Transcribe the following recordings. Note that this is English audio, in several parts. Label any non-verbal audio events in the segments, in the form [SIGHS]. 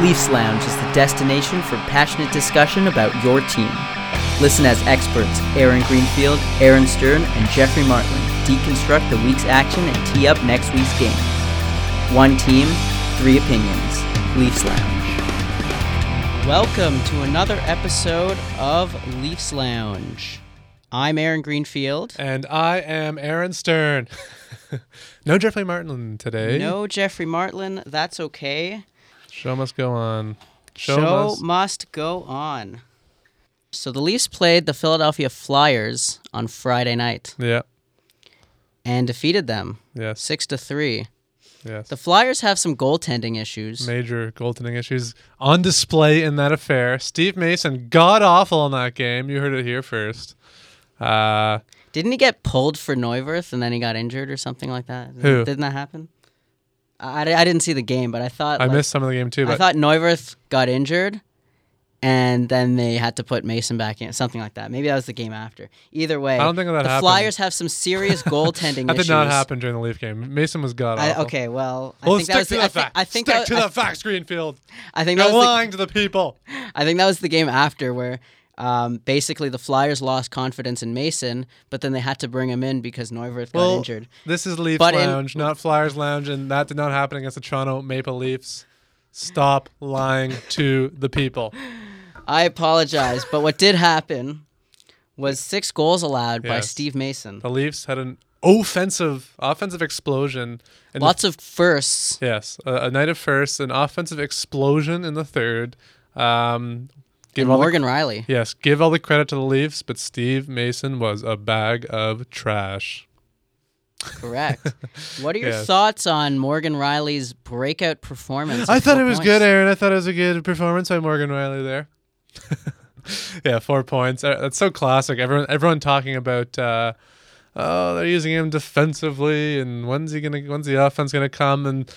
Leafs Lounge is the destination for passionate discussion about your team. Listen as experts Aaron Greenfield, Aaron Stern, and Jeffrey Martland deconstruct the week's action and tee up next week's game. One team, three opinions. Leafs Lounge. Welcome to another episode of Leafs Lounge. I'm Aaron Greenfield. And I am Aaron Stern. [LAUGHS] no Jeffrey Martland today. No Jeffrey Martland. That's okay. Show must go on. Show, must. must go on. So the Leafs played the Philadelphia Flyers on Friday night Yeah. and defeated them Yes. six to three. Yes. The Flyers have some goaltending issues. Major goaltending issues on display in that affair. Steve Mason, god awful in that game. You heard it here first. Uh, Didn't he get pulled for Neuwirth and then he got injured or something like that? Who? Didn't that happen? I, I didn't see the game, but I thought I like, missed some of the game too, I thought Neuwirth got injured, and then they had to put Mason back in, something like that. Maybe that was the game after. Either way, I don't think that the happened. Flyers have some serious [LAUGHS] goaltending that issues. did not happen during the Leaf game. Mason was god I, okay, well, I Well, think stick that was to the, the I. I think stick that, to I, the facts, Greenfield. I think You're that was the, lying to the people. I think that was the game after where um, basically the Flyers lost confidence in Mason, but then they had to bring him in because Neuwirth got injured. This is Leafs But in- Lounge, not Flyers Lounge, and that did not happen against the Toronto Maple Leafs. Stop lying to the people. I apologize, but what did happen was six goals allowed by Steve Mason. The Leafs had an offensive, offensive explosion. In Lots of firsts. yes, a, a night of firsts, an offensive explosion in the third. Um, give all Morgan Rielly. yes, give all the credit to the Leafs, but Steve Mason was a bag of trash. Correct. [LAUGHS] What are your Yes. thoughts on Morgan Rielly's breakout performance? I thought it was points? good, Aaron. I thought it was a good performance by Morgan Rielly there. [LAUGHS] yeah, four points. Uh, That's so classic. Everyone, everyone talking about. Uh, oh, they're using him defensively, and when's he gonna? When's the offense gonna come? And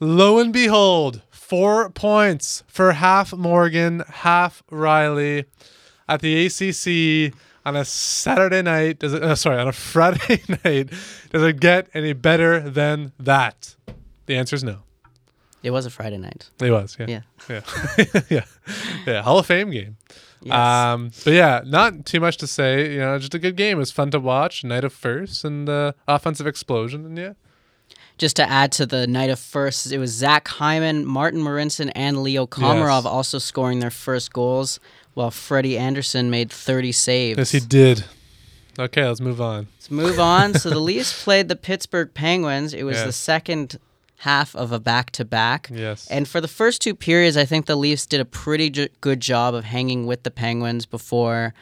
lo and behold, four points for half Morgan, half Rielly, at the ACC on a Saturday night. Does it? Uh, sorry, on a [LAUGHS] Friday night. Does it get any better than that? The answer is no. It was a Friday night. It was, yeah. Yeah. [LAUGHS] Yeah. [LAUGHS] yeah. Yeah. Hall of Fame game. Yes. Um, but yeah, not too much to say. You know, just a good game. It was fun to watch. Night of first and uh, offensive explosion. And yeah. Just to add to the night of firsts, it was Zach Hyman, Martin Marincin, and Leo Komarov Yes. also scoring their first goals, while Freddie Andersen made 30 saves. Yes, he did. Okay, let's move on. Let's move on. so the Leafs [LAUGHS] played the Pittsburgh Penguins. It was the second half of a back-to-back. Yes. And for the first two periods, I think the Leafs did a pretty j- good job of hanging with the Penguins before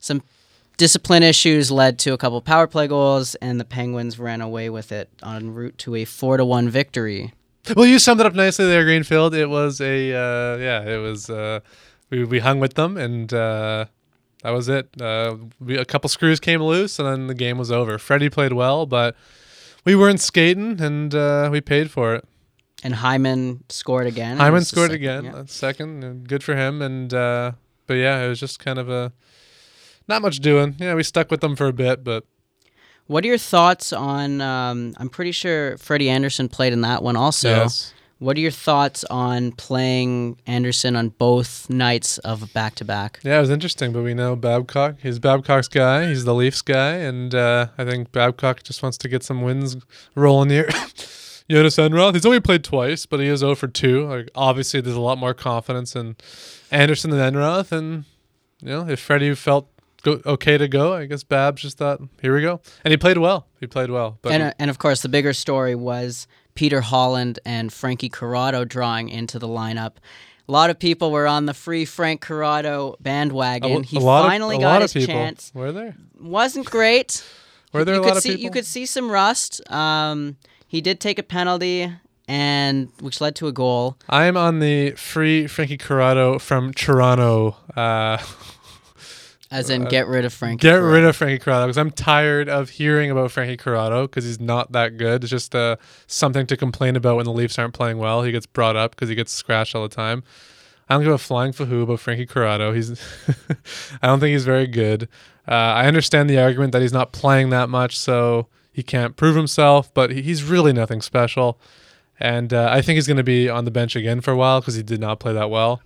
some discipline issues led to a couple power play goals, and the Penguins ran away with it en route to a four to one victory. well, you summed it up nicely there, Greenfield. It was a, uh, yeah, it was, uh, we, we hung with them and, uh, that was it. Uh, we, a couple screws came loose, and then the game was over. Freddie played well, but we weren't skating, and uh, we paid for it. And Hyman scored again. Hyman scored second- again. yeah. Second. Good for him. And uh, but yeah, it was just kind of a not much doing. Yeah, we stuck with them for a bit, but What are your thoughts on? Um, I'm pretty sure Freddie Andersen played in that one also. yes. What are your thoughts on playing Andersen on both nights of back to back? Yeah, it was interesting, but we know Babcock. He's Babcock's guy. He's the Leafs guy, and uh, I think Babcock just wants to get some wins rolling here. [LAUGHS] Jonas Enroth, he's only played twice, but he is 0 for 2. Like, obviously, there's a lot more confidence in Andersen than Enroth, and you know, if Freddie felt go- okay to go, I guess Babs just thought, here we go, and he played well. He played well, but And, uh, and of course, the bigger story was Peter Holland and Frankie Corrado drawing into the lineup. A lot of people were on the free Frank Corrado bandwagon. a, he a finally of, a got lot his of people. chance. Were there? Wasn't great. [LAUGHS] Were there you a lot of see people? you could see some rust. Um, he did take a penalty, and which led to a goal. I'm on the free Frankie Corrado from Toronto. Uh, [LAUGHS] As in, get rid of Frankie. get Corrado. rid of Frankie Corrado because I'm tired of hearing about Frankie Corrado because he's not that good. It's just uh, something to complain about when the Leafs aren't playing well. He gets brought up because he gets scratched all the time. I don't give a flying fahoo about Frankie Corrado. He's, [LAUGHS] I don't think he's very good. Uh, I understand the argument that he's not playing that much, so he can't prove himself. But he's really nothing special. and uh, I think he's going to be on the bench again for a while because he did not play that well.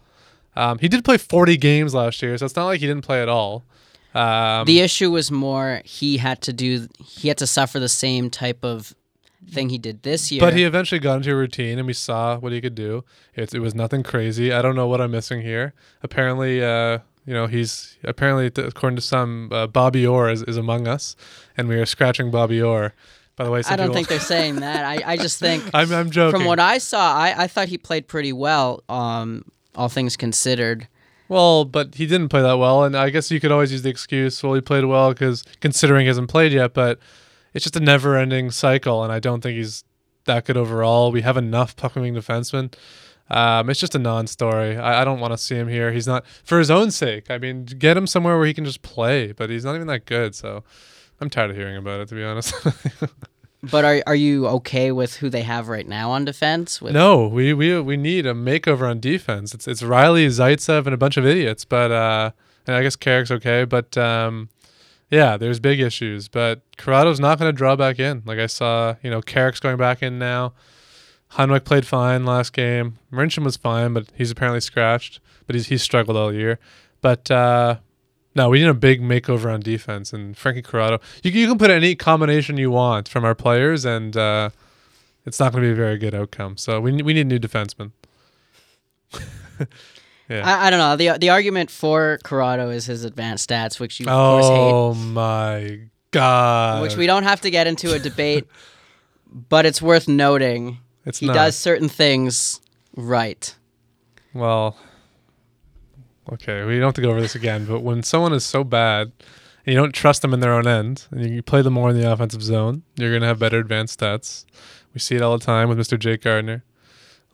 Um, he did play 40 games last year, so it's not like he didn't play at all. Um, the issue was more he had to do he had to suffer the same type of thing he did this year. But he eventually got into a routine, and we saw what he could do. It, it was nothing crazy. I don't know what I'm missing here. Apparently, uh, you know, he's apparently according to some, uh, Bobby Orr is, is among us, and we are scratching Bobby Orr. By the way, I don't think they're saying that. I, I just [LAUGHS] think I'm, I'm joking. From what I saw, I, I thought he played pretty well. Um, all things considered. Well, but he didn't play that well, and I guess you could always use the excuse, well, he played well because considering he hasn't played yet, but it's just a never-ending cycle, and I don't think he's that good overall. We have enough puck-moving defensemen. Um, it's just a non-story. I, I don't want to see him here. He's not for his own sake. I mean, get him somewhere where he can just play, but he's not even that good. So I'm tired of hearing about it, to be honest. [LAUGHS] But are are you okay with who they have right now on defense? With no, we, we we need a makeover on defense. It's it's Rielly, Zaitsev, and a bunch of idiots. But uh, and I guess Carrick's okay. But um, yeah, there's big issues. But Corrado's not going to draw back in. Like I saw, you know, Carrick's going back in now. Hunwick played fine last game. Marincin was fine, but he's apparently scratched. But he's he's struggled all year. But uh, no, we need a big makeover on defense, and Frankie Corrado. You, you can put any combination you want from our players, and uh, it's not going to be a very good outcome. So we we need new defensemen. [LAUGHS] yeah. I, I, don't know. the The argument for Corrado is his advanced stats, which you of oh course hate. Oh my god! Which we don't have to get into a debate, [LAUGHS] but it's worth noting. It's he not. does certain things right. Well, okay, we don't have to go over this again, but when someone is so bad and you don't trust them in their own end, and you play them more in the offensive zone, you're going to have better advanced stats. We see it all the time with Mr. Jake Gardiner,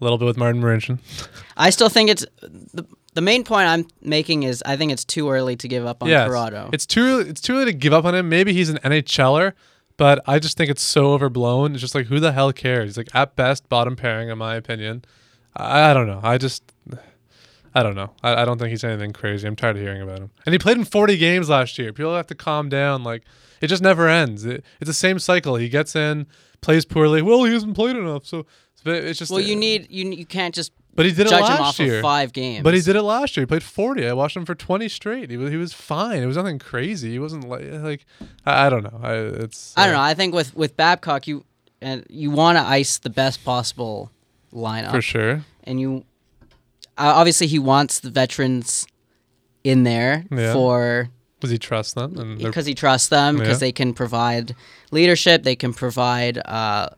a little bit with Martin Marincin. [LAUGHS] I still think it's the, the main point I'm making is I think it's too early to give up on yes, Corrado. It's too it's too early to give up on him. Maybe he's an NHLer, but I just think it's so overblown. It's just like who the hell cares? He's like at best bottom pairing in my opinion. I, I don't know. I just I don't know. I, I don't think he's anything crazy. I'm tired of hearing about him. And he played in 40 games last year. People have to calm down. Like it just never ends. It, it's the same cycle. He gets in, plays poorly. Well, he hasn't played enough, so it's just. Well, you need you you can't just. But he did judge it last him off year. Of five games. But he did it last year. He played 40. I watched him for 20 straight. He was he was fine. It was nothing crazy. He wasn't like like I, I don't know. I it's. I don't uh, know. I think with with Babcock, you and you want to ice the best possible lineup for sure. And you uh, obviously he wants the veterans in there yeah. for because he trusts them because he trusts them because yeah. they can provide leadership they can provide uh,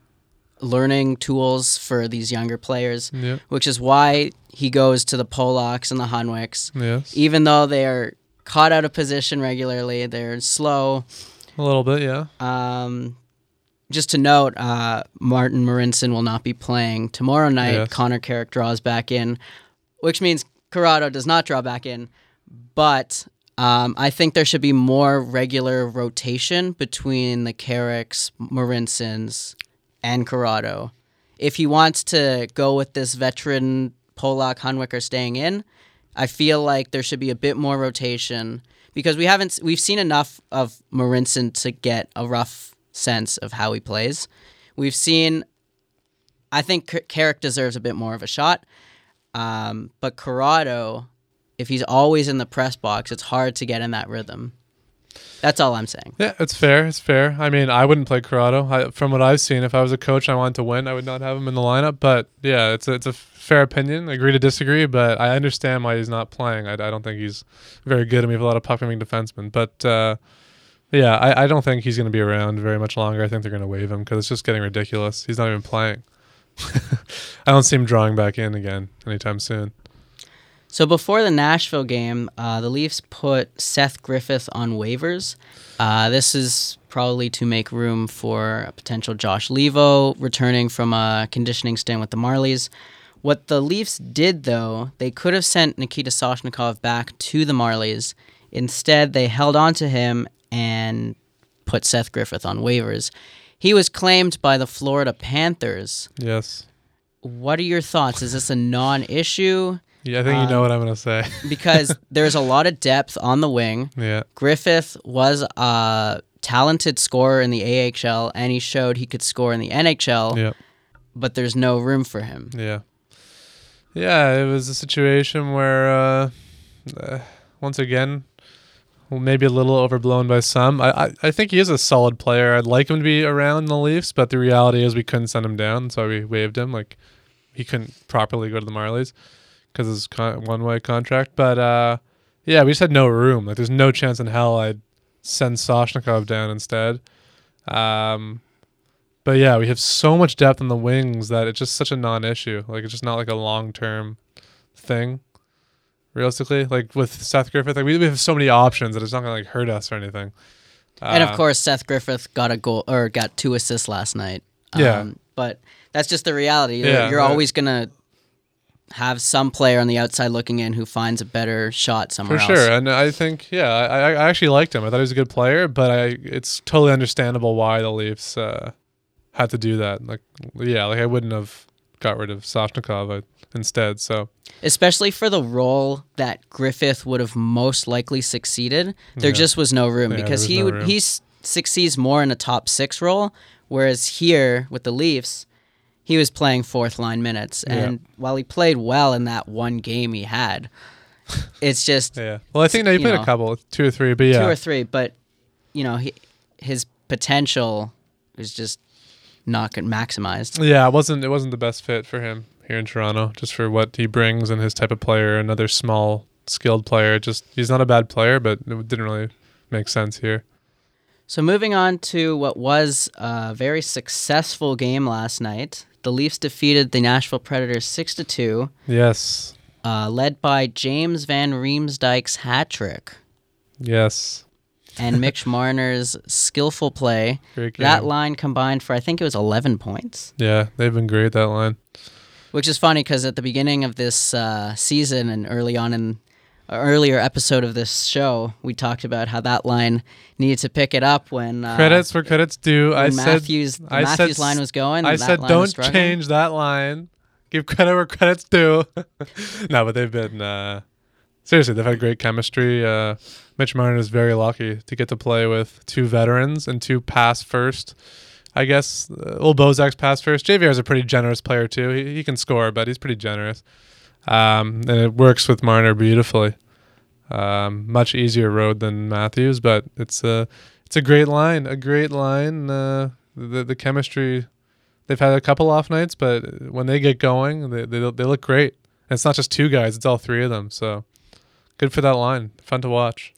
learning tools for these younger players yeah. which is why he goes to the Polaks and the hunwicks yes. even though they are caught out of position regularly they're slow a little bit yeah um, just to note, uh, Martin Marincin will not be playing tomorrow night. Yes. Connor Carrick draws back in which means Corrado does not draw back in. But um, I think there should be more regular rotation between the Carricks, Marincins, and Corrado. If he wants to go with this veteran Polak Hunwicker staying in, I feel like there should be a bit more rotation because we haven't we've seen enough of Marincin to get a rough sense of how he plays. We've seen I think Carrick deserves a bit more of a shot. Um, but Corrado, if he's always in the press box, it's hard to get in that rhythm. That's all I'm saying. Yeah, it's fair. It's fair. I mean, I wouldn't play Corrado. I, from what I've seen, if I was a coach, I wanted to win. I would not have him in the lineup. But yeah, it's a, it's a fair opinion. Agree to disagree, but I understand why he's not playing. I, I don't think he's very good, and we have a lot of puck moving defensemen. But uh, yeah, I, I don't think he's going to be around very much longer. I think they're going to waive him because it's just getting ridiculous. He's not even playing. [LAUGHS] I don't see him drawing back in again anytime soon. So before the Nashville game, uh, the Leafs put Seth Griffith on waivers. Uh, this is probably to make room for a potential Josh Leivo returning from a conditioning stint with the Marlies. What the Leafs did, though, they could have sent Nikita Soshnikov back to the Marlies. Instead, they held on to him and put Seth Griffith on waivers. He was claimed by the Florida Panthers. Yes. What are your thoughts? Is this a non-issue? Yeah, I think um, you know um, what I'm going to say. [LAUGHS] because there's a lot of depth on the wing. Yeah. Griffith was a talented scorer in the AHL, and he showed he could score in the NHL. Yeah. but there's no room for him. Yeah. Yeah, it was a situation where, uh, uh, once again, well, maybe a little overblown by some. I, I, I think he is a solid player. I'd like him to be around the Leafs, but the reality is we couldn't send him down, so we waived him. Like, he couldn't properly go to the Marlies because it's con- one-way contract. But, uh, yeah, we just had no room. Like, there's no chance in hell I'd send Soshnikov down instead. Um, but yeah, we have so much depth on the wings that it's just such a non-issue. Like it's just not like a long-term thing. Realistically, like with Seth Griffith, like we, we have so many options that it's not gonna like hurt us or anything. and Uh, of course, Seth Griffith got a goal or got two assists last night. Um, Yeah. but that's just the reality. You're, Yeah, you're right. always gonna have some player on the outside looking in who finds a better shot somewhere for else. sure, and I think yeah, I, I actually liked him. I thought he was a good player, but I it's totally understandable why the Leafs uh, had to do that. Like yeah, like I wouldn't have got rid of Soshnikov uh, instead. So especially for the role that Griffith would have most likely succeeded. There Yeah. just was no room Yeah, because he no would room. he s- succeeds more in a top six role, whereas here with the Leafs, he was playing fourth line minutes, Yeah. and while he played well in that one game he had, it's just [LAUGHS] yeah, well I think now you You played know, a couple, two or three, but yeah, two or three, but you know he, his potential is just not maximized. Yeah, it wasn't it wasn't the best fit for him here in Toronto, just for what he brings and his type of player. Another small, skilled player. Just he's not a bad player, but it didn't really make sense here. So moving on to what was a very successful game last night, the Leafs defeated the Nashville Predators six to two, Yes, uh, led by James Van Riemsdyk's hat trick yes, and [LAUGHS] Mitch Marner's skillful play. great game. That line combined for I think it was eleven points, yeah, they've been great that line. Which is funny because at the beginning of this uh, season and early on in an earlier episode of this show, we talked about how that line needed to pick it up when uh, credits for credits due. I said Matthews the I said Matthews s- line was going. I said don't change that line. Give credit where credit's due. [LAUGHS] no, but they've been uh, seriously. They've had great chemistry. Uh, Mitch Marner is very lucky to get to play with two veterans and two pass first. I guess uh, old Bozak's pass first. JVR is a pretty generous player too. He, he can score, but he's pretty generous. Um, and it works with Marner beautifully. Um, much easier road than Matthews, but it's a it's a great line. A great line. Uh, the the chemistry they've had a couple off nights, but when they get going, they they, they look great. And it's not just two guys; it's all three of them. So good for that line. Fun to watch.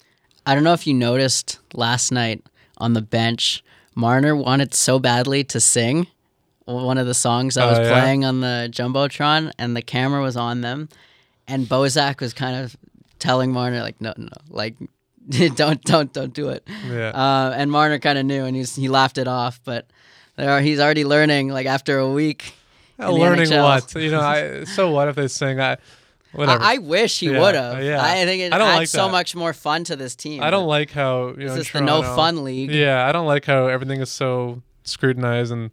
I don't know if you noticed last night on the bench, Marner wanted so badly to sing one of the songs I Oh, was yeah? playing on the jumbotron, and the camera was on them, and Bozak was kind of telling Marner like, no, no, like. [LAUGHS] don't don't don't do it. Yeah. Uh, and Marner kind of knew, and he's, he laughed it off. But there are, he's already learning. Like after a week, Uh, learning NHL. what you know. I so what if they sing? I whatever. I, I wish he Yeah, would have. yeah. I think it I don't adds like so that. much more fun to this team. I don't like how you know This is in the no fun league. Yeah, I don't like how everything is so scrutinized and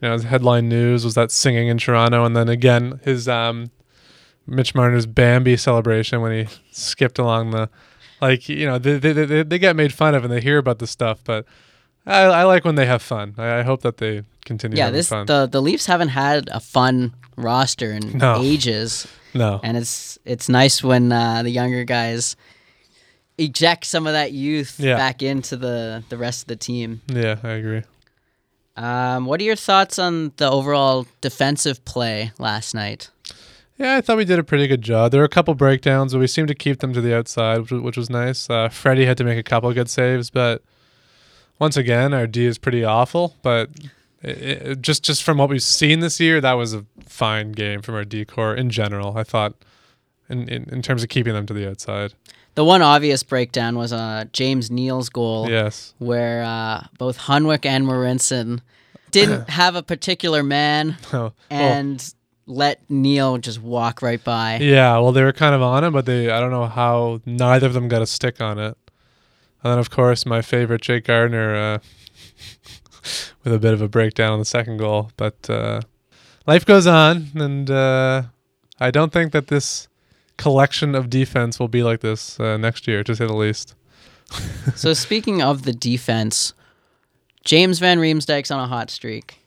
you know, his headline news was that singing in Toronto and then again his um Mitch Marner's Bambi celebration when he skipped along the like you know, they they, they, they get made fun of and they hear about the stuff, but I, I like when they have fun. I, I hope that they continue yeah, this fun. the the Leafs haven't had a fun roster in No. ages, no. and it's it's nice when uh, the younger guys eject some of that youth Yeah. back into the the rest of the team. Yeah, I agree. Um, what are your thoughts on the overall defensive play last night? Yeah, I thought we did a pretty good job. There were a couple breakdowns, but we seemed to keep them to the outside, which, was- which was nice. Uh, Freddie had to make a couple of good saves, but once again, our D is pretty awful. But it, it, just just from what we've seen this year, that was a fine game from our decor in general. I thought, in, in in terms of keeping them to the outside. The one obvious breakdown was uh, James Neal's goal, Yes. where uh, both Hunwick and Marincin didn't [LAUGHS] have a particular man [LAUGHS] Oh, and let Neal just walk right by. yeah. Well, they were kind of on it, but they I don't know how neither of them got a stick on it. And then of course my favorite Jake Gardiner uh, with a bit of a breakdown on the second goal. But uh, life goes on, and uh, I don't think that this collection of defense will be like this uh, next year, to say the least. [LAUGHS] So speaking of the defense, James Van Riemsdyk's on a hot streak.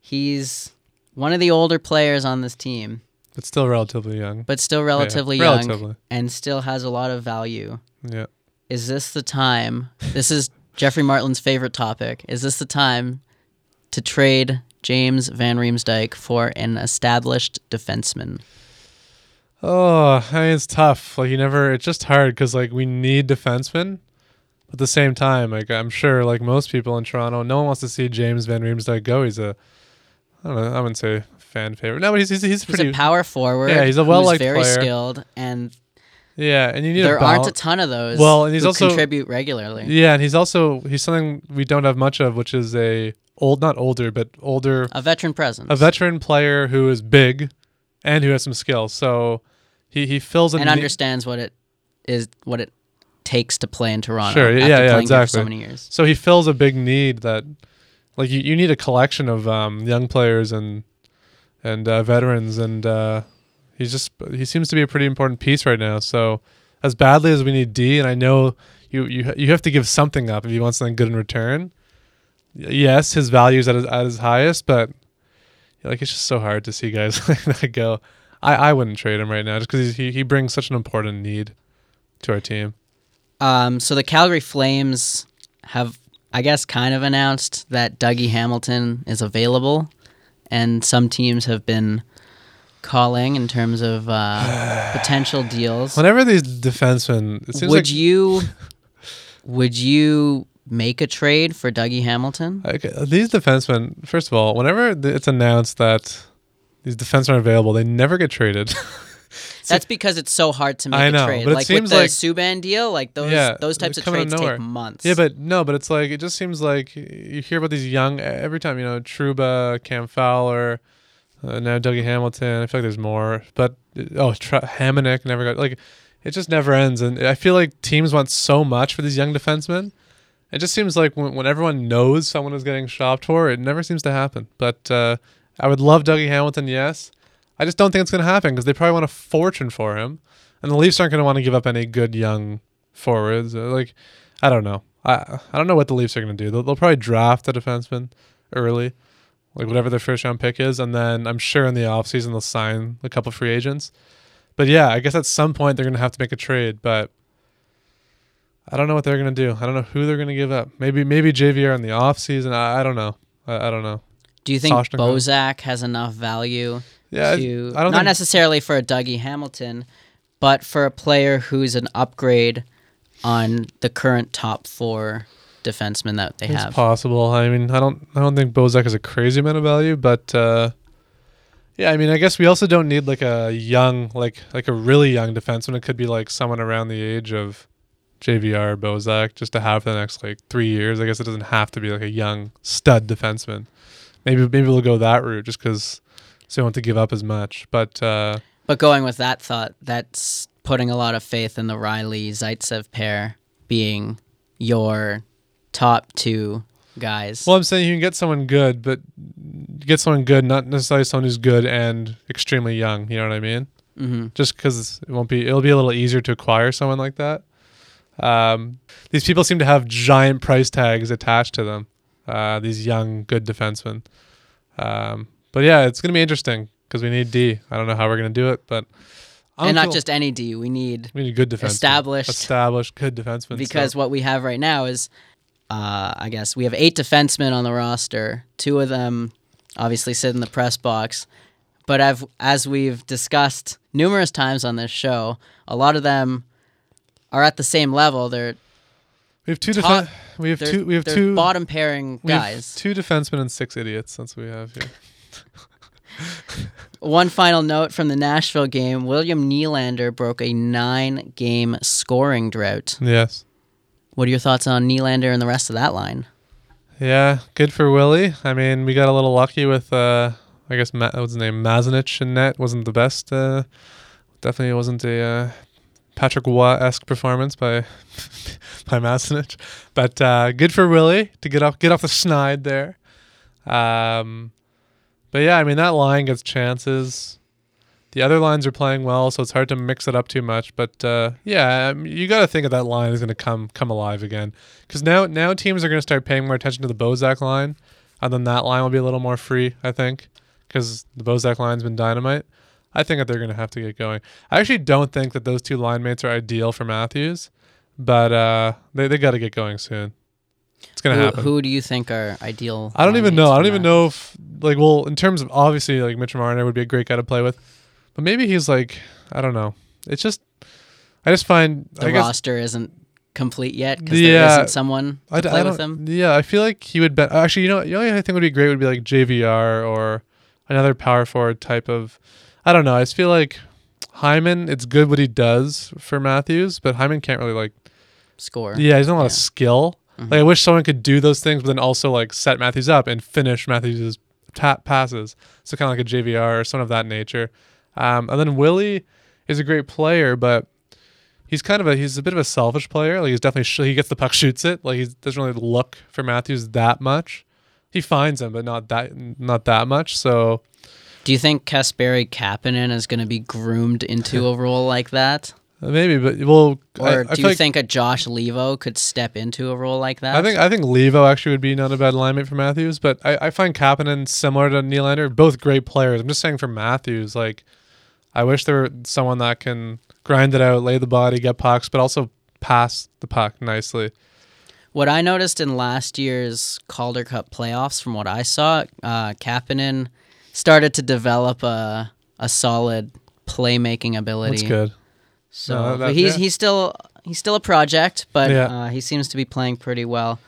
He's one of the older players on this team, But still relatively young. but still relatively Yeah, young Relatively. and still has a lot of value. Yeah. Is this the time? This is Jeffrey Martland's favorite topic. Is this the time to trade James Van Riemsdyk for an established defenseman? Oh, I mean, it's tough. Like you never. It's just hard because like we need defensemen. But at the same time, like I'm sure, like most people in Toronto, no one wants to see James Van Riemsdyk go. He's a, I don't know, I wouldn't say fan favorite. No, but he's he's, he's He's pretty. a power forward. Yeah, he's a well-liked very player. skilled, and yeah, and you need there a aren't a ton of those. Well, and he's also- contribute regularly. Yeah, and he's also he's something we don't have much of, which is a old, not older, but older, A veteran presence. a veteran player who is big, and who has some skills. So he he fills a and ne- understands what it is, what it takes to play in Toronto. Sure, yeah, after yeah, playing here for exactly. so many years. So he fills a big need that, like, you, you need a collection of um, young players and and uh, veterans, and uh, he's just he seems to be a pretty important piece right now. So as badly as we need D, and I know you you you have to give something up if you want something good in return. Yes, his value is at his, at his highest, but like it's just so hard to see guys [LAUGHS] like that go. I, I wouldn't trade him right now just because he he brings such an important need to our team. Um, so the Calgary Flames have, I guess, kind of announced that Dougie Hamilton is available, and some teams have been calling in terms of uh, [SIGHS] potential deals. Whenever these defensemen, it seems Would like you? [LAUGHS] Would you make a trade for Dougie Hamilton? Like, uh, these defensemen, first of all, whenever it's announced that these defensemen are available, they never get traded. [LAUGHS] That's because it's so hard to make I a know, trade. but it like seems with the like- Subban deal, like those Yeah, those types of trades take months. yeah, but no, but it's like it just seems like you hear about these young every time. You know, Trouba, Cam Fowler, uh, now Dougie Hamilton. I feel like there's more, but uh, oh, Tra- Hamonic never got like. It just never ends, and I feel like teams want so much for these young defensemen. It just seems like when, when everyone knows someone is getting shopped for, it never seems to happen. But uh, I would love Dougie Hamilton, yes. I just don't think it's going to happen because they probably want a fortune for him, and the Leafs aren't going to want to give up any good young forwards. Uh, Like, I don't know. I I don't know what the Leafs are going to do. They'll, they'll probably draft a defenseman early, like whatever their first round pick is, and then I'm sure in the offseason they'll sign a couple free agents. But yeah, I guess at some point they're going to have to make a trade, but I don't know what they're going to do. I don't know who they're going to give up. Maybe maybe JVR in the offseason. I, I don't know. I, I don't know. Do you think Soshnikov. Bozak has enough value Yeah, I- to I don't not necessarily for a Dougie Hamilton, but for a player who's an upgrade on the current top four defensemen that they It's have? possible. I mean, I don't I don't think Bozak is a crazy amount of value, but uh, yeah, I mean, I guess we also don't need like a young, like like a really young defenseman. It could be like someone around the age of JVR Bozak, just to have for the next like three years. I guess it doesn't have to be like a young stud defenseman. Maybe maybe we'll go that route just because they don't want to give up as much. But uh, But going with that thought, that's putting a lot of faith in the Rielly Zaitsev pair being your top two guys. well, I'm saying you can get someone good, but get someone good, not necessarily someone who's good and extremely young. You know what I mean? hmm just because it won't be it'll be a little easier to acquire someone like that um, these people seem to have giant price tags attached to them uh, these young good defensemen um, but yeah it's going to be interesting because we need d i don't know how we're going to do it but I'm and not cool- just any D. We need we need good defensemen established- established good defensemen because so- what we have right now is, uh, I guess we have eight defensemen on the roster. Two of them obviously sit in the press box, but I've, as we've discussed numerous times on this show, a lot of them are at the same level. They're we have two top- defen- we have two we have two bottom pairing we have guys. two defensemen and six idiots that's what we have here [LAUGHS] One final note from the Nashville game: William Nylander broke a nine-game scoring drought. yes What are your thoughts on Nylander and the rest of that line? Yeah, good for Willie. I mean, we got a little lucky with, uh, I guess, Ma- what's his name? Mazanec in net wasn't the best. Uh, definitely wasn't a uh, Patrick Roy esque performance by [LAUGHS] by Mazanec. But uh, good for Willie to get off get off the schneid there. Um, but yeah, I mean that line gets chances. The other lines are playing well, so it's hard to mix it up too much. But uh, yeah, um, you got to think that that line is going to come come alive again because now now teams are going to start paying more attention to the Bozak line, and then that line will be a little more free, I think, because the Bozak line's been dynamite. I think that they're going to have to get going. I actually don't think that those two line mates are ideal for Matthews, but uh, they they got to get going soon. It's going to Who, happen. who do you think are ideal? I don't even know. I don't even that? know if like well, in terms of obviously like Mitch Marner would be a great guy to play with, but maybe he's like I don't know. It's just I just find the I guess roster isn't complete yet because there Yeah. isn't someone to I, play I with him. Yeah, I feel like he would bet. Actually, you know, know, what I think would be great would be like JVR or another power forward type of. I don't know. I just feel like Hyman. It's good what he does for Matthews, but Hyman can't really like. Score. Yeah, he's not a lot of Yeah. skill. Mhm. Like I wish someone could do those things, but then also like set Matthews up and finish Matthews' tap passes. So kind of like a JVR or something of that nature. Um, and then Willie is a great player, but he's kind of a he's a bit of a selfish player. Like he's definitely sh- he gets the puck, [LAUGHS] shoots it. Like he doesn't really look for Matthews that much. He finds him, but not that not that much. So Do you think Kasperi Kapanen is going to be groomed into a [LAUGHS] role like that? maybe, but well, Or I, I do you like- think a Josh Leivo could step into a role like that? I think I think Leivo actually would be not a bad alignment for Matthews, but I, I find Kapanen similar to Nylander, both great players. I'm just saying for Matthews, like I wish there were someone that can grind it out, lay the body, get pucks, but also pass the puck nicely. What I noticed in last year's Calder Cup playoffs, from what I saw, uh, Kapanen started to develop a a solid playmaking ability. That's good. So No, that- he's yeah. he's still he's still a project, but Yeah. uh, he seems to be playing pretty well.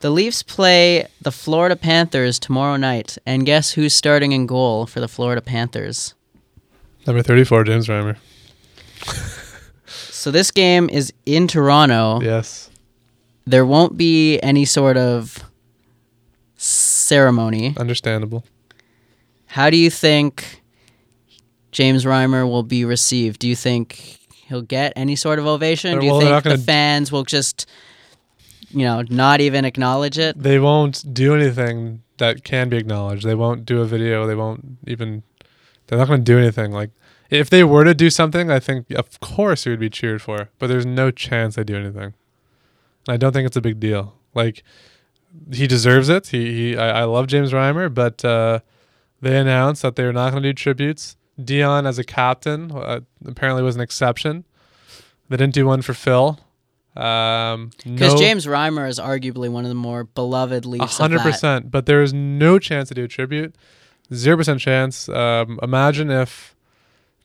The Leafs play the Florida Panthers tomorrow night, and guess who's starting in goal for the Florida Panthers? Number 34, James Reimer. So this game is in Toronto. Yes. There won't be any sort of ceremony. Understandable. How do you think James Reimer will be received? Do you think he'll get any sort of ovation? Uh, Do you well, think the fans will just, you know, not even acknowledge it? They won't do anything that can be acknowledged. They won't do a video. They won't even. They're not going to do anything. Like, if they were to do something, I think, of course, it would be cheered for. But there's no chance they do anything. And I don't think it's a big deal. Like, he deserves it. He, he I, I love James Reimer, but uh, they announced that they're not going to do tributes. Dion, as a captain, uh, apparently was an exception. They didn't do one for Phil. Um, Because no- James Reimer is arguably one of the more beloved Leafs. hundred percent. But there is no chance to do a tribute. Zero percent chance. Um, imagine if.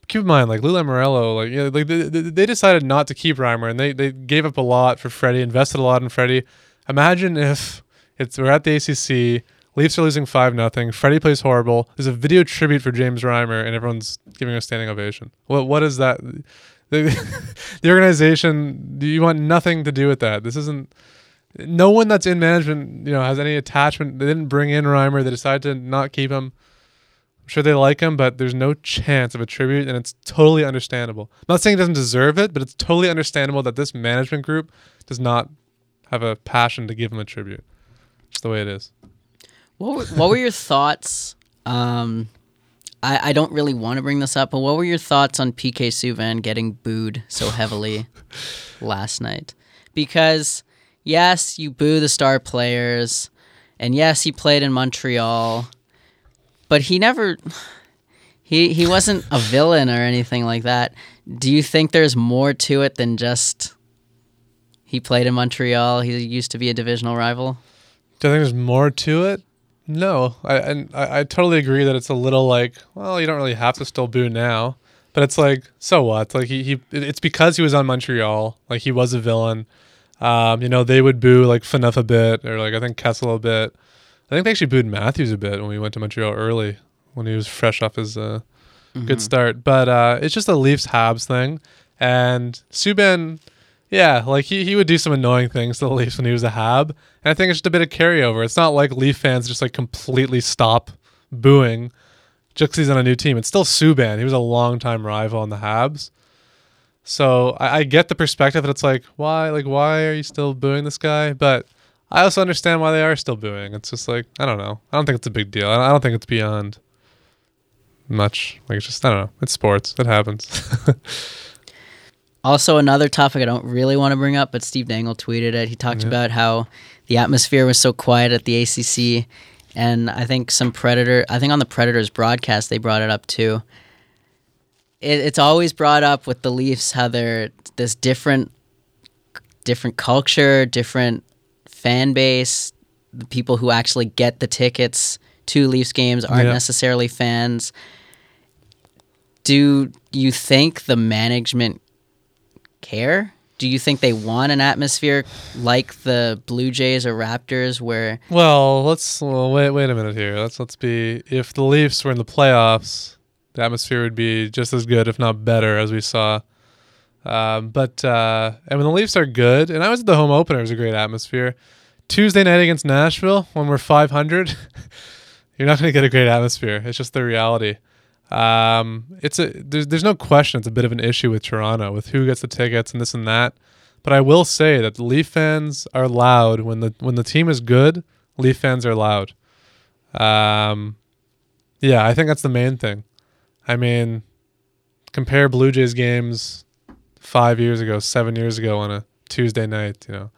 Keep in mind, like Lou Lamoriello, like yeah, like they they decided not to keep Reimer, and they they gave up a lot for Freddie, invested a lot in Freddie. Imagine if it's we're at the ACC, Leafs are losing five nothing. Freddie plays horrible. There's a video tribute for James Reimer, and everyone's giving a standing ovation. What what is that? [LAUGHS] The, the organization, you want nothing to do with that. This isn't no one that's in management, you know, has any attachment. They didn't bring in Reimer. They decided to not keep him. I'm sure they like him, but there's no chance of a tribute, and it's totally understandable. I'm not saying he doesn't deserve it, but it's totally understandable that this management group does not have a passion to give him a tribute. It's the way it is. What were, what were your thoughts? Um, I, I don't really want to bring this up, but what were your thoughts on PK Subban getting booed so heavily [LAUGHS] last night? Because yes, you boo the star players, and yes, he played in Montreal, but he never he he wasn't a villain or anything like that. Do you think there's more to it than just he played in Montreal? He used to be a divisional rival. Do I think there's more to it? No, I and I, I totally agree that it's a little like, well, you don't really have to still boo now, but it's like, so what? Like he, he it's because he was on Montreal, like he was a villain. Um, you know, they would boo like Phaneuf a bit, or like I think Kessel a bit. I think they actually booed Matthews a bit when we went to Montreal early, when he was fresh off his uh, good start. But uh, it's just a Leafs Habs thing, and Subban, yeah, like he, he would do some annoying things to the Leafs when he was a Hab, and I think it's just a bit of carryover. It's not like Leaf fans just like completely stop booing just 'cause he's on a new team. It's still Subban. He was a longtime rival on the Habs. So I, I get the perspective that it's like, why, like, why are you still booing this guy? But I also understand why they are still booing. It's just like, I don't know. I don't think it's a big deal. I don't think it's beyond much. Like, it's just, I don't know. It's sports. It happens. [LAUGHS] Also, another topic I don't really want to bring up, but Steve Dangle tweeted it. He talked Yeah. about how the atmosphere was so quiet at the ACC, and I think some Predator. I think on the Predators broadcast they brought it up too. It, it's always brought up with the Leafs how they're this different, different culture, different fan base. The people who actually get the tickets to Leafs games aren't Yeah. necessarily fans. Do you think the management care? Do you think they want an atmosphere like the Blue Jays or Raptors where Well, let's well, wait. Wait a minute here. Let's let's be. If the Leafs were in the playoffs, the atmosphere would be just as good, if not better, as we saw. Um, but uh, and when the Leafs are good, and I was at the home opener, it was a great atmosphere. Tuesday night against Nashville, when we're 500, [LAUGHS] you're not going to get a great atmosphere. It's just the reality. Um, it's a there's there's no question it's a bit of an issue with Toronto with who gets the tickets and this and that. But I will say that the Leaf fans are loud when the when the team is good. Leaf fans are loud. Um, yeah, I think that's the main thing. I mean, compare Blue Jays games five years ago, seven years ago on a Tuesday night. You know,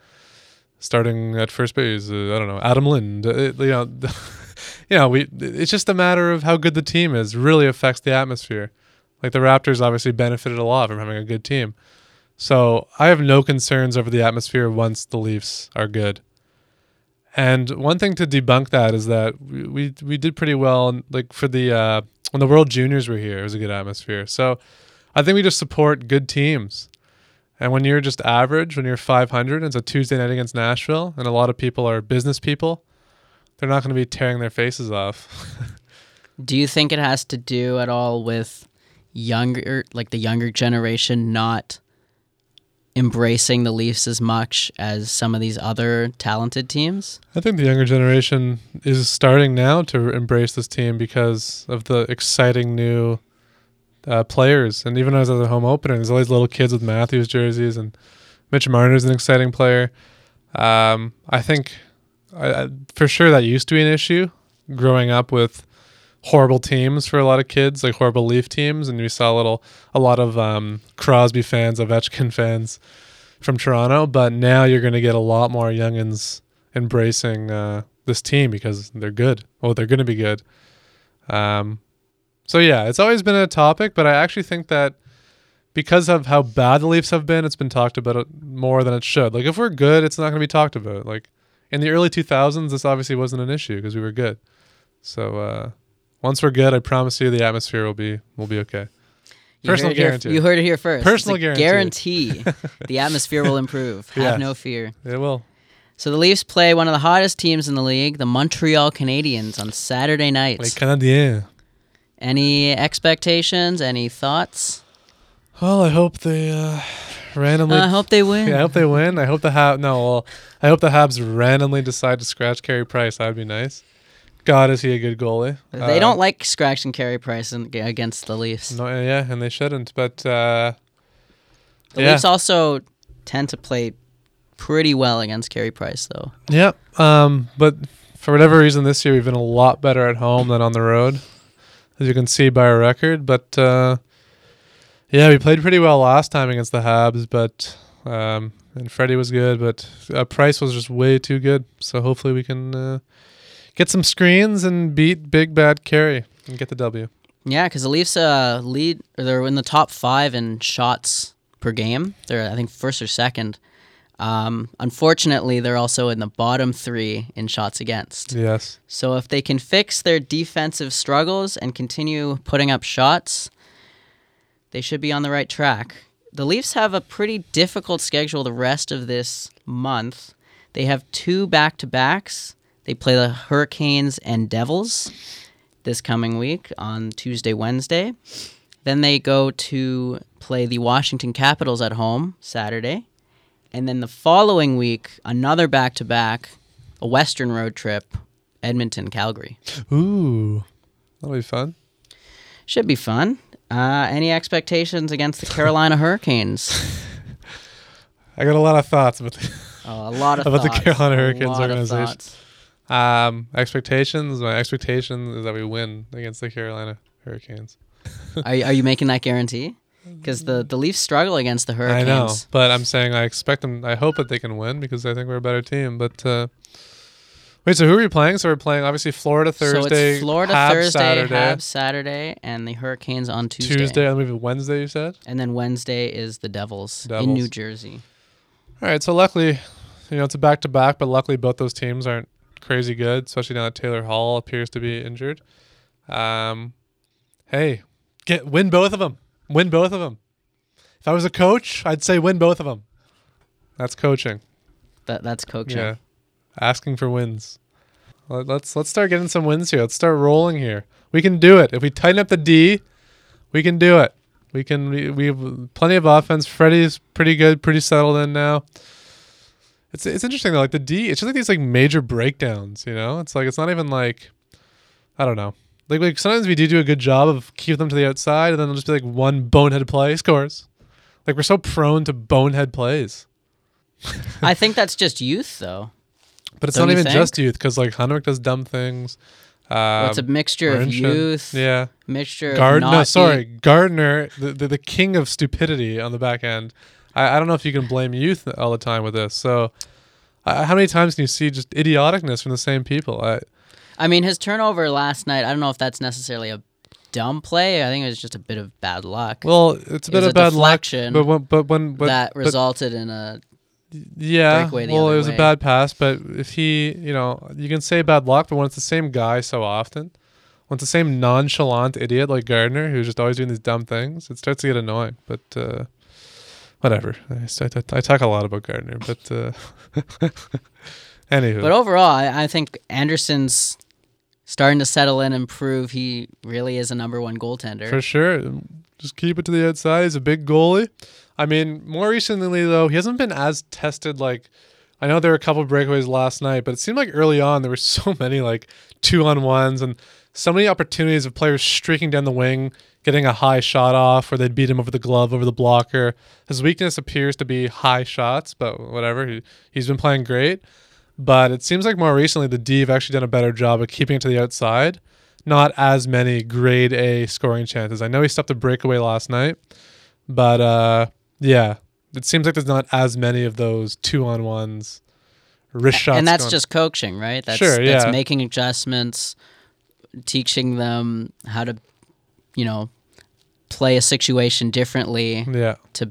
starting at first base, uh, I don't know, Adam Lind. Uh, you know, [LAUGHS] you know, we. It's just a matter of how good the team is. Really affects the atmosphere. Like the Raptors obviously benefited a lot from having a good team. So I have no concerns over the atmosphere once the Leafs are good. And one thing to debunk that is that we we, we did pretty well. Like for the uh, when the World Juniors were here, it was a good atmosphere. So I think we just support good teams. And when you're just average, when you're 500, it's a Tuesday night against Nashville, and a lot of people are business people, they're not going to be tearing their faces off. [LAUGHS] do you think it has to do at all with younger like the younger generation not embracing the Leafs as much as some of these other talented teams? I think the younger generation is starting now to embrace this team because of the exciting new uh, players. And even as the home opener, there's always little kids with Matthews jerseys, and Mitch Marner's an exciting player. Um, I think I, I, for sure that used to be an issue growing up with horrible teams for a lot of kids, like horrible Leaf teams, and we saw a little, a lot of um, Crosby fans, Ovechkin fans from Toronto. But now you're going to get a lot more youngins embracing uh, this team because they're good. Well, they're going to be good. Um, so yeah, it's always been a topic, but I actually think that because of how bad the Leafs have been, it's been talked about more than it should. Like if we're good, it's not going to be talked about. Like in the early 2000s, this obviously wasn't an issue because we were good. So uh, once we're good, I promise you, the atmosphere will be will be okay. You Personal it here- guarantee. you heard it here first. Personal guarantee. guarantee. the [LAUGHS] atmosphere will improve. Have no fear. It will. So the Leafs play one of the hottest teams in the league, the Montreal Canadiens, on Saturday night. Les Canadiens. Any expectations? Any thoughts? Well, I hope they uh, randomly. I hope they win. yeah, I hope they win. I hope the Hab. No, well, I hope the Habs randomly decide to scratch Carey Price. That'd be nice. God, is he a good goalie? They Uh, don't like scratching Carey Price in, against the Leafs. No, yeah, and they shouldn't. But uh, The yeah. Leafs also tend to play pretty well against Carey Price, though. yeah. Um, but for whatever reason, this year we've been a lot better at home than on the road, as you can see by our record. But uh, yeah, we played pretty well last time against the Habs, but um, and Freddie was good, but uh, Price was just way too good. So hopefully we can uh, get some screens and beat Big Bad Carey and get the W. Yeah, because the Leafs uh, lead. They're in the top five in shots per game. They're I think first or second. Um, unfortunately, they're also in the bottom three in shots against. Yes. So if they can fix their defensive struggles and continue putting up shots, they should be on the right track. The Leafs have a pretty difficult schedule the rest of this month. They have two back to backs. They play the Hurricanes and Devils this coming week on Tuesday, Wednesday. Then they go to play the Washington Capitals at home Saturday. And then the following week, another back to back, a Western road trip, Edmonton, Calgary. Ooh, that'll be fun. Should be fun. Uh, any expectations against the [LAUGHS] Carolina Hurricanes? I got a lot of thoughts about the, Oh, a lot of [LAUGHS] About the thoughts, Carolina a Hurricanes organization. um expectations. My expectation is that we win against the Carolina Hurricanes. Are, you- are you making that guarantee? [LAUGHS] Because the, the Leafs struggle against the Hurricanes. I know, but I'm saying I expect them. I hope that they can win because I think we're a better team. But uh, Wait, so who are we playing? So we're playing obviously Florida Thursday, so it's Florida Thursday, Saturday, Habs Saturday, and the Hurricanes on Tuesday. Tuesday, and maybe Wednesday. You said. And then Wednesday is the Devils, in New Jersey. All right, so luckily, you know, it's a back to back, but luckily both those teams aren't crazy good, especially now that Taylor Hall appears to be injured. Um, hey, get win both of them. Win both of them. If I was a coach, I'd say win both of them. That's coaching. That that's coaching. Yeah, asking for wins. Let- Let's let's start getting some wins here. Let's start rolling here. We can do it. If we tighten up the D, we can do it. We can. We, we have plenty of offense. Freddie's pretty good, pretty settled in now. It's it's interesting though. Like the D, it's just like these like major breakdowns. You know, it's like it's not even like I don't know. Like like sometimes we do do a good job of keep them to the outside, and then it'll just be like one bonehead play scores. Like we're so prone to bonehead plays. [LAUGHS] I think that's just youth, though. But it's Don't not even think? just youth because like Hunwick does dumb things. Um, Well, it's a mixture of youth, Yeah, mixture Gardiner. of No, sorry, being- Gardiner, the, the the king of stupidity on the back end. I, I don't know if you can blame youth all the time with this. So, uh, how many times can you see just idioticness from the same people? I, I mean, his turnover last night. I don't know if that's necessarily a dumb play. I think it was just a bit of bad luck well, it's a It bit was of a bad luck. But when, but when, but, that but- resulted in a. yeah, well, it was way. a bad pass. But if he, you know, you can say bad luck, but when it's the same guy so often, when it's the same nonchalant idiot like Gardiner who's just always doing these dumb things, it starts to get annoying. But uh, whatever. I talk a lot about Gardiner, but uh, [LAUGHS] anywho, But overall, I, I think Andersen's starting to settle in and prove he really is a number one goaltender. for sure, just keep it to the outside. He's a big goalie. I mean, more recently though, he hasn't been as tested. Like, I know there were a couple breakaways last night, but it seemed like early on there were [LAUGHS] so many like two on ones and so many opportunities of players streaking down the wing, getting a high shot off, where they'd beat him over the glove, over the blocker. His weakness appears to be high shots, but whatever. He he's been playing great, but it seems like more recently the D have actually done a better job of keeping it to the outside. Not as many grade A scoring chances. I know he stopped a breakaway last night, but uh, yeah, it seems like there's not as many of those two on ones. Wrist shots, and that's going- just coaching, right? That's, Sure, that's making adjustments, teaching them how to, you know, play a situation differently yeah. to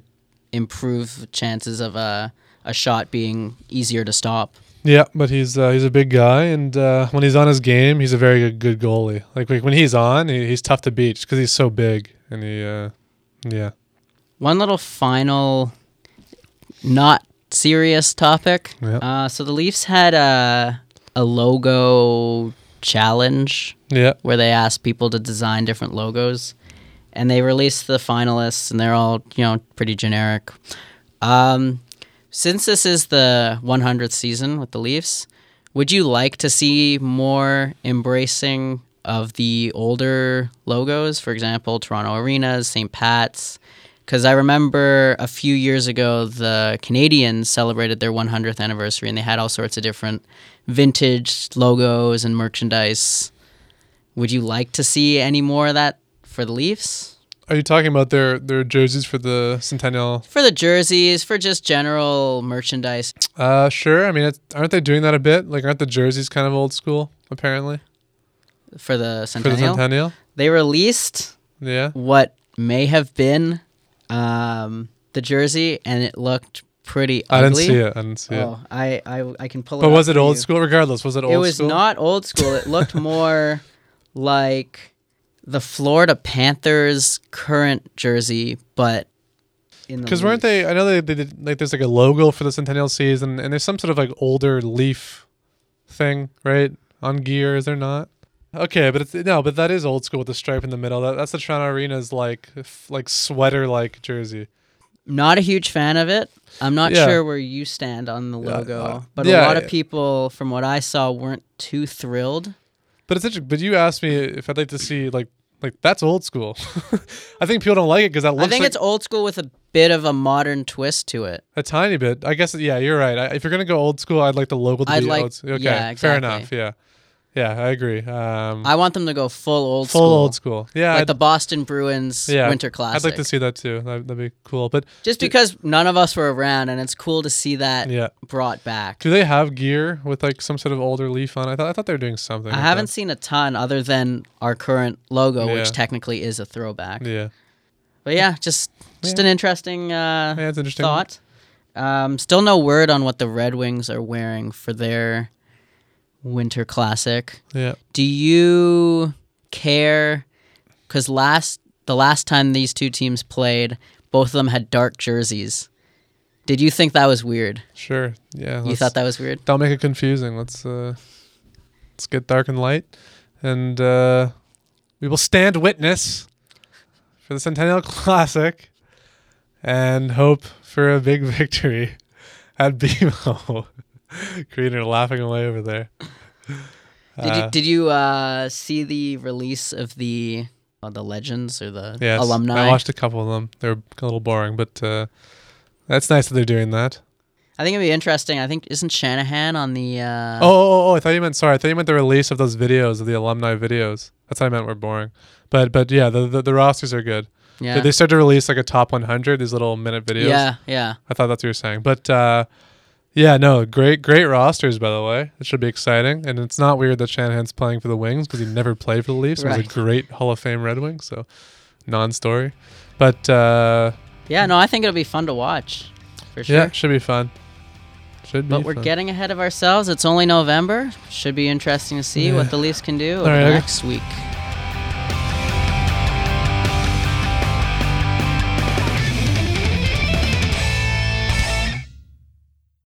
improve chances of a a shot being easier to stop. Yeah, but he's uh, he's a big guy, and uh, when he's on his game, he's a very good, good goalie. Like, like when he's on, he's tough to beat because he's so big, and he, uh, yeah, One little final, not serious topic. Yeah. Uh, so the Leafs had a a logo challenge yeah, where they asked people to design different logos, and they released the finalists, and they're all you know pretty generic. Um, since this is the 100th season with the Leafs, would you like to see more embracing of the older logos? For example, Toronto Arenas, St. Pat's. Because I remember a few years ago, the Canadiens celebrated their 100th anniversary, and they had all sorts of different vintage logos and merchandise. Would you like to see any more of that for the Leafs? Are you talking about their their jerseys for the centennial? For the jerseys, for just general merchandise. Uh, sure. I mean, it's, aren't they doing that a bit? Like, aren't the jerseys kind of old school? Apparently, For the Centennial. for the centennial. They released Yeah. what may have been um, the jersey, and it looked pretty ugly. I didn't see it. I didn't see it. Oh, I, I, I can pull it But was it old you. school? Regardless, was it old It was school? not old school. It looked [LAUGHS] more like the Florida Panthers current jersey, but Because weren't they? I know they, they did like there's like a logo for the centennial season, and there's some sort of like older leaf thing, right, on gear. Is there not? Okay, but it's no, but that is old school with the stripe in the middle. That, that's the Toronto Arena's like f- like sweater like jersey. Not a huge fan of it. I'm not Yeah. sure where you stand on the Yeah, logo, uh, but yeah, a lot of people, from what I saw, weren't too thrilled. But it's interesting. But you asked me if I'd like to see like like that's old school. [LAUGHS] I think people don't like it because that looks I think like it's old school with a bit of a modern twist to it. a tiny bit. I guess yeah, you're right. I, if you're gonna go old school, I'd like the logo to I'd be like- old. Okay, yeah, fair exactly. enough. Yeah, Yeah, I agree. Um, I want them to go full old full school. old school. Yeah, like I'd, the Boston Bruins yeah, Winter Classic. I'd like to see that too. That, that'd be cool. But Just because none of us were around, and it's cool to see that yeah, brought back. do they have gear with like some sort of older leaf on? I thought I thought they were doing something. I with haven't that. seen a ton other than our current logo, Yeah. which technically is a throwback. Yeah, But yeah, just just an interesting uh, yeah, it's interesting. thought. Um, still no word on what the Red Wings are wearing for their Winter Classic. Yeah, Do you care? Because last the last time these two teams played, both of them had dark jerseys. Did you think that was weird? sure. Yeah, You thought that was weird? Don't make it confusing. Let's uh, let's get dark and light, and uh, we will stand witness for the Centennial [LAUGHS] Classic, and hope for a big [LAUGHS] victory at BMO. Greener [LAUGHS] laughing away over there. [LAUGHS] Did Uh, you did you uh, see the release of the uh, the legends or the yes, alumni? I watched a couple of them. They're a little boring, but uh, that's nice that they're doing that. I think it'd be interesting. I think isn't Shanahan on the? Uh, Oh, oh, oh, I thought you meant sorry. I thought you meant the release of those videos of the alumni videos. That's what I meant. Were boring, but but yeah, the the, the rosters are good. yeah, Did they start to release like a top 100? These little minute videos. yeah, yeah. I thought that's what you were saying, but uh, yeah, no, great great rosters by the way. It should be exciting, and it's not weird that Shanahan's playing for the Wings because he never played for the Leafs. He Right. was a great Hall of Fame Red Wing, so non-story. But uh, Yeah, no, I think it'll be fun to watch, for sure. yeah, should be fun. Should be. But we're fun. getting ahead of ourselves. It's only November. Should be interesting to see Yeah. what the Leafs can do right, next week.